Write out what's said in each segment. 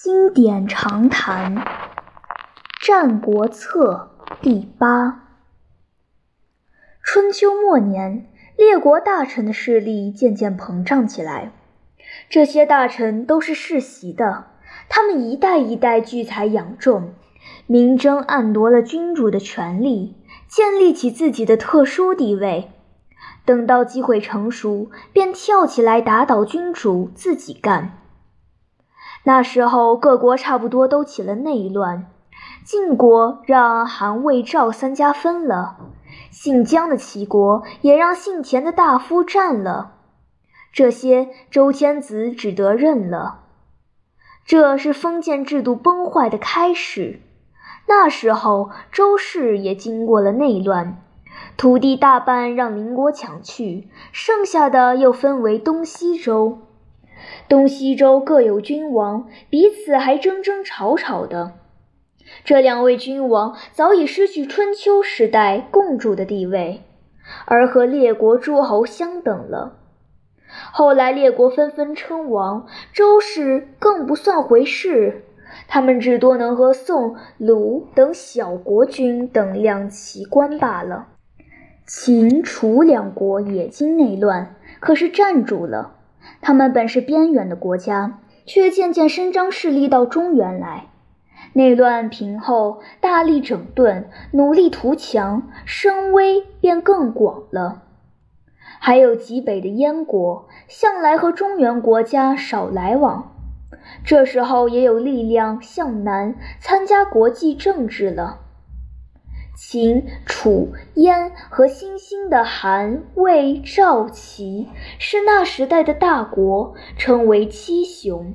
经典长谈《战国策》第八。春秋末年，列国大臣的势力渐渐膨胀起来。这些大臣都是世袭的，他们一代一代聚财养众，明争暗夺了君主的权力，建立起自己的特殊地位。等到机会成熟，便跳起来打倒君主，自己干。那时候，各国差不多都起了内乱。晋国让韩、魏、赵三家分了，姓姜的齐国也让姓田的大夫占了。这些周天子只得认了。这是封建制度崩坏的开始。那时候，周氏也经过了内乱，土地大半让邻国抢去，剩下的又分为东西周。东西周各有君王，彼此还争争吵吵的。这两位君王早已失去春秋时代共主的地位，而和列国诸侯相等了。后来列国纷纷称王，周氏更不算回事，他们至多能和宋、鲁等小国君等量齐观罢了。秦、楚两国也经内乱，可是站住了。他们本是边远的国家，却渐渐伸张势力到中原来。内乱平后，大力整顿，努力图强，声威便更广了。还有极北的燕国，向来和中原国家少来往，这时候也有力量向南参加国际政治了。秦、楚、燕和新兴的韩、魏、赵、齐是那时代的大国，称为七雄。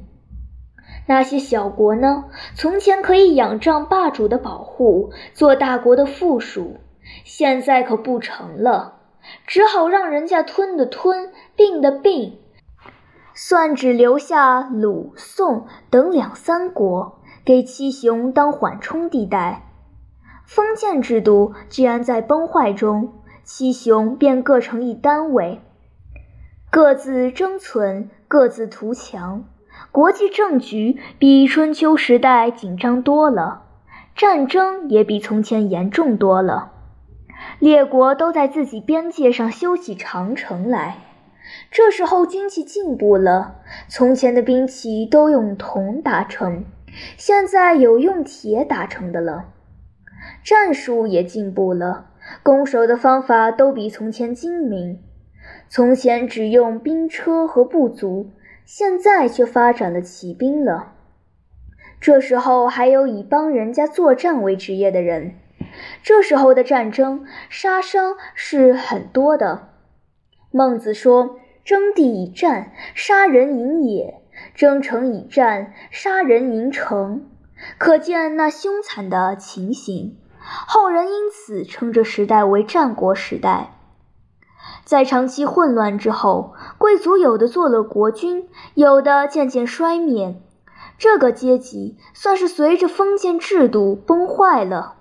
那些小国呢？从前可以仰仗霸主的保护，做大国的附属，现在可不成了，只好让人家吞的吞，并的并，算只留下鲁、宋等两三国，给七雄当缓冲地带。封建制度既然在崩坏中，七雄便各成一单位，各自争存，各自图强。国际政局比春秋时代紧张多了，战争也比从前严重多了。列国都在自己边界上修起长城来。这时候军器进步了，从前的兵器都用铜打成，现在有用铁打成的了。战术也进步了，攻守的方法都比从前精明。从前只用兵车和步卒，现在却发展了骑兵了。这时候还有以帮人家作战为职业的人。这时候的战争杀伤是很多的。孟子说：“征地以战，杀人营也；征城以战，杀人营城。”可见那凶残的情形。后人因此称这时代为战国时代。在长期混乱之后，贵族有的做了国君，有的渐渐衰灭，这个阶级算是随着封建制度崩坏了。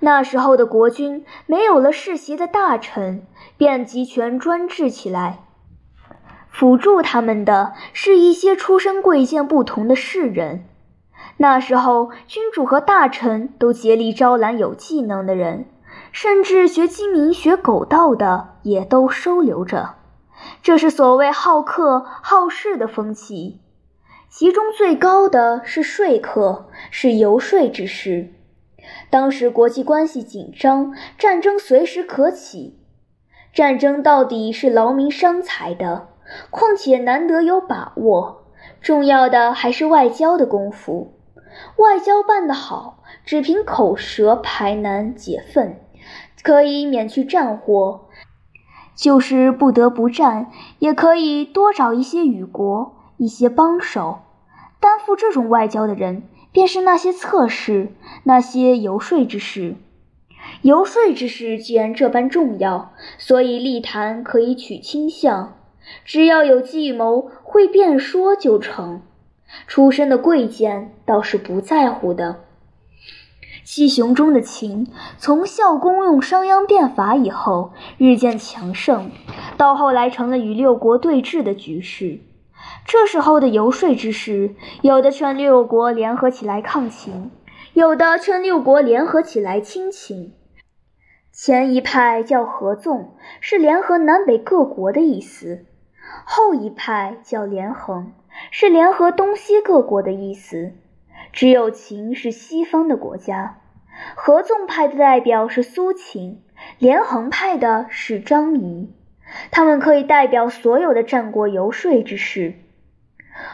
那时候的国君没有了世袭的大臣，便集权专制起来，辅助他们的是一些出身贵贱不同的士人。那时候，君主和大臣都竭力招揽有技能的人，甚至学鸡鸣、学狗盗的也都收留着。这是所谓好客好事的风气。其中最高的是说客，是游说之士。当时国际关系紧张，战争随时可起。战争到底是劳民伤财的，况且难得有把握。重要的还是外交的功夫。外交办得好，只凭口舌排难解愤，可以免去战祸；就是不得不战，也可以多找一些与国、一些帮手。担负这种外交的人，便是那些策士、那些游说之士。游说之士既然这般重要，所以立谈可以取倾向，只要有计谋，会辩说就成。出身的贵贱倒是不在乎的。七雄中的秦，从孝公用商鞅变法以后，日渐强盛，到后来成了与六国对峙的局势。这时候的游说之士，有的劝六国联合起来抗秦，有的劝六国联合起来亲秦。前一派叫合纵，是联合南北各国的意思；后一派叫连横，是联合东西各国的意思。只有秦是西方的国家。合纵派的代表是苏秦，连横派的是张仪。他们可以代表所有的战国游说之士。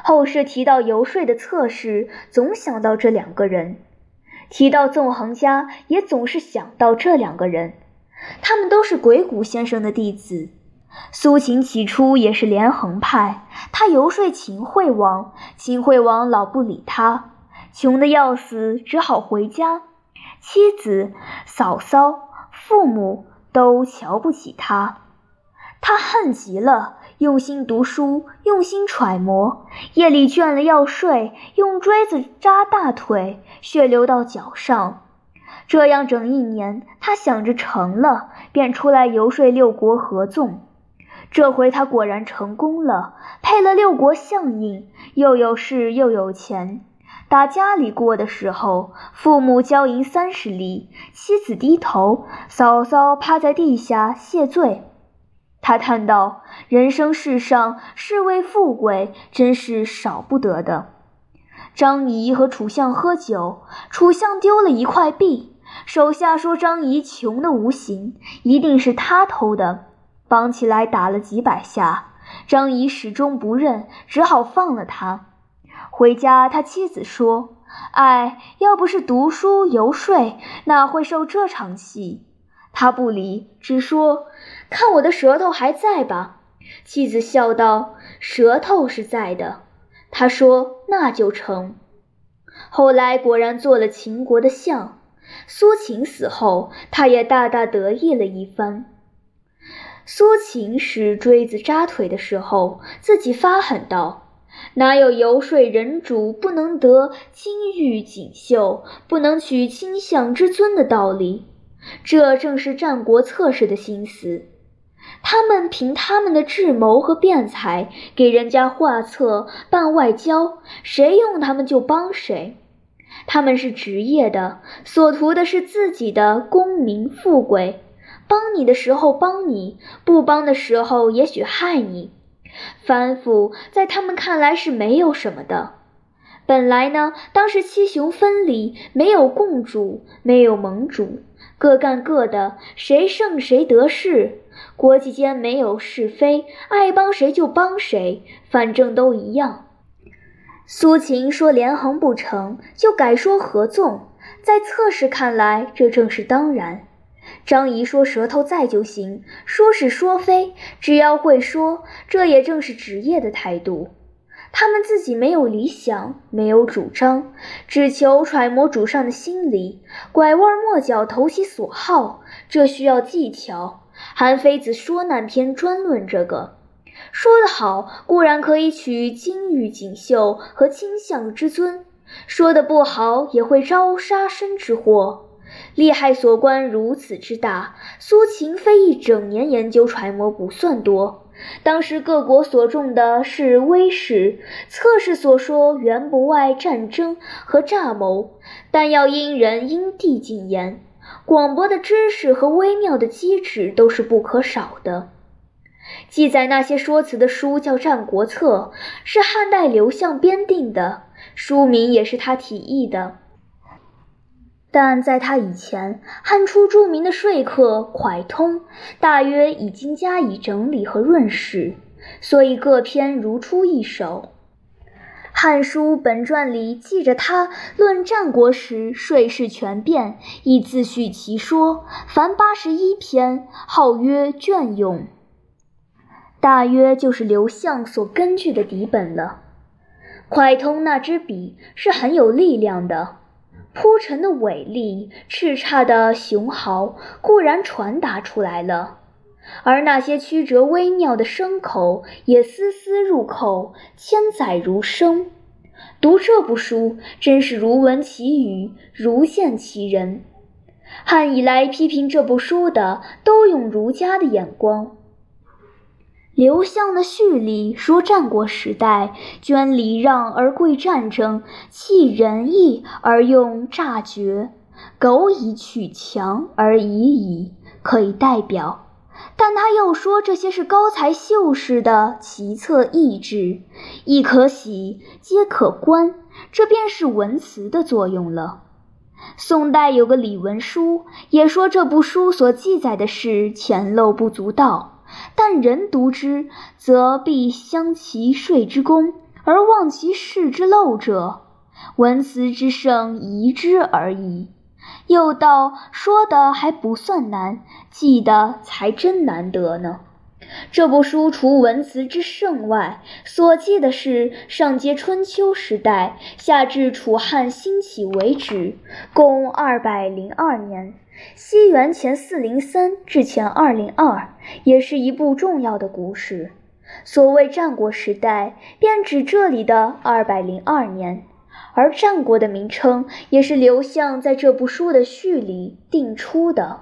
后世提到游说的策士，总想到这两个人。提到纵横家，也总是想到这两个人，他们都是鬼谷先生的弟子。苏秦起初也是连横派，他游说秦惠王，秦惠王老不理他，穷得要死，只好回家。妻子、嫂嫂、父母都瞧不起他，他恨极了。用心读书，用心揣摩。夜里倦了要睡，用锥子扎大腿，血流到脚上。这样整一年，他想着成了，便出来游说六国合纵。这回他果然成功了，配了六国相印，又有势又有钱。打家里过的时候，父母交银三十厘，妻子低头，嫂嫂趴在地下谢罪。他叹道：“人生世上，是为富贵，真是少不得的。”张仪和楚相喝酒，楚相丢了一块币，手下说张仪穷的无形，一定是他偷的，绑起来打了几百下。张仪始终不认，只好放了他。回家，他妻子说：“哎，要不是读书游说，哪会受这场气？”他不理，只说：“看我的舌头还在吧？”妻子笑道：“舌头是在的。”他说：“那就成。”后来果然做了秦国的相。苏秦死后，他也大大得意了一番。苏秦使锥子扎腿的时候，自己发狠道：“哪有游说人主不能得金玉锦绣，不能取卿相之尊的道理？”这正是战国策士的心思，他们凭他们的智谋和辩才，给人家画策、办外交，谁用他们就帮谁。他们是职业的，所图的是自己的功名富贵。帮你的时候帮你，不帮的时候也许害你。反腐在他们看来是没有什么的。本来呢，当时七雄分离，没有共主，没有盟主。各干各的，谁胜谁得势。国际间没有是非，爱帮谁就帮谁，反正都一样。苏秦说连横不成就改说合纵，在侧室看来，这正是当然。张仪说舌头在就行，说是说非，只要会说，这也正是职业的态度。他们自己没有理想，没有主张，只求揣摩主上的心理，拐弯抹角投其所好。这需要技巧。韩非子《说难篇》专论这个，说得好，固然可以取金玉锦绣和卿相之尊；说得不好，也会招杀身之祸。利害所关如此之大，苏秦非一整年研究揣摩不算多。当时各国所重的是威势，策士所说原不外战争和诈谋，但要因人因地进言。广博的知识和微妙的机智都是不可少的。记载那些说辞的书叫《战国策》，是汉代刘向编定的，书名也是他提议的。但在他以前，汉初著名的说客蒯通大约已经加以整理和润饰，所以各篇如出一手。《汉书本传》里记着他论战国时说事权变，亦自叙其说，凡八十一篇，号曰《隽永》，大约就是刘向所根据的底本了。蒯通那支笔是很有力量的。铺陈的伟力、叱咤的雄豪固然传达出来了，而那些曲折微妙的声口也丝丝入扣，千载如生。读这部书，真是如闻其语，如见其人。汉以来批评这部书的，都用儒家的眼光。刘向的序里说：“战国时代，捐礼让而贵战争，弃仁义而用诈绝，苟以取强而已矣，可以代表。”但他又说这些是高才秀士的奇策异志，亦可喜，皆可观，这便是文辞的作用了。宋代有个李文书，也说这部书所记载的事浅陋不足道。但人读之，则必相其说之功，而忘其事之陋者。文辞之盛，疑之而已。又道说的还不算难，记的才真难得呢。这部书除文辞之盛外，所记的是上接春秋时代，下至楚汉兴起为止，共二百零二年。西元前四零三至前二零二，也是一部重要的古史。所谓战国时代，便指这里的二百零二年。而战国的名称，也是刘向在这部书的序里定出的。